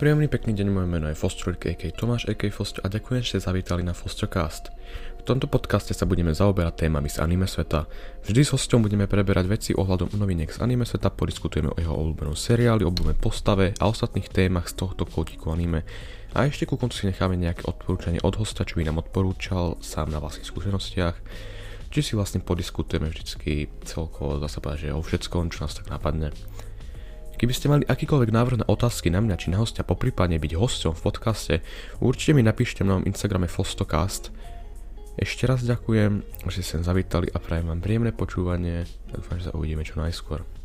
Príjemný pekný deň, moje meno je Foster, a.k. Tomáš, a.k. Foster a ďakujem, že ste zavítali na Fostercast. V tomto podcaste sa budeme zaoberať témami z anime sveta. Vždy s hosťom budeme preberať veci ohľadom noviniek z anime sveta, podiskutujeme o jeho obľúbenom seriáli, obľúbenej postave a ostatných témach z tohto kótiku anime. A ešte ku koncu si necháme nejaké odporúčanie od hosta, čo by nám odporúčal sám na vlastných skúsenostiach. Či si vlastne podiskutujeme vždycky celkovo, zase povedať, že o všetkom, čo nás tak napadne. Keby ste mali akýkoľvek návrh na otázky na mňa či na hostia, poprípadne byť hosťom v podcaste, určite mi napíšte na mojom Instagrame Fostocast. Ešte raz ďakujem, že ste sem zavítali a prajem vám príjemné počúvanie. Dúfam, že sa uvidíme čo najskôr.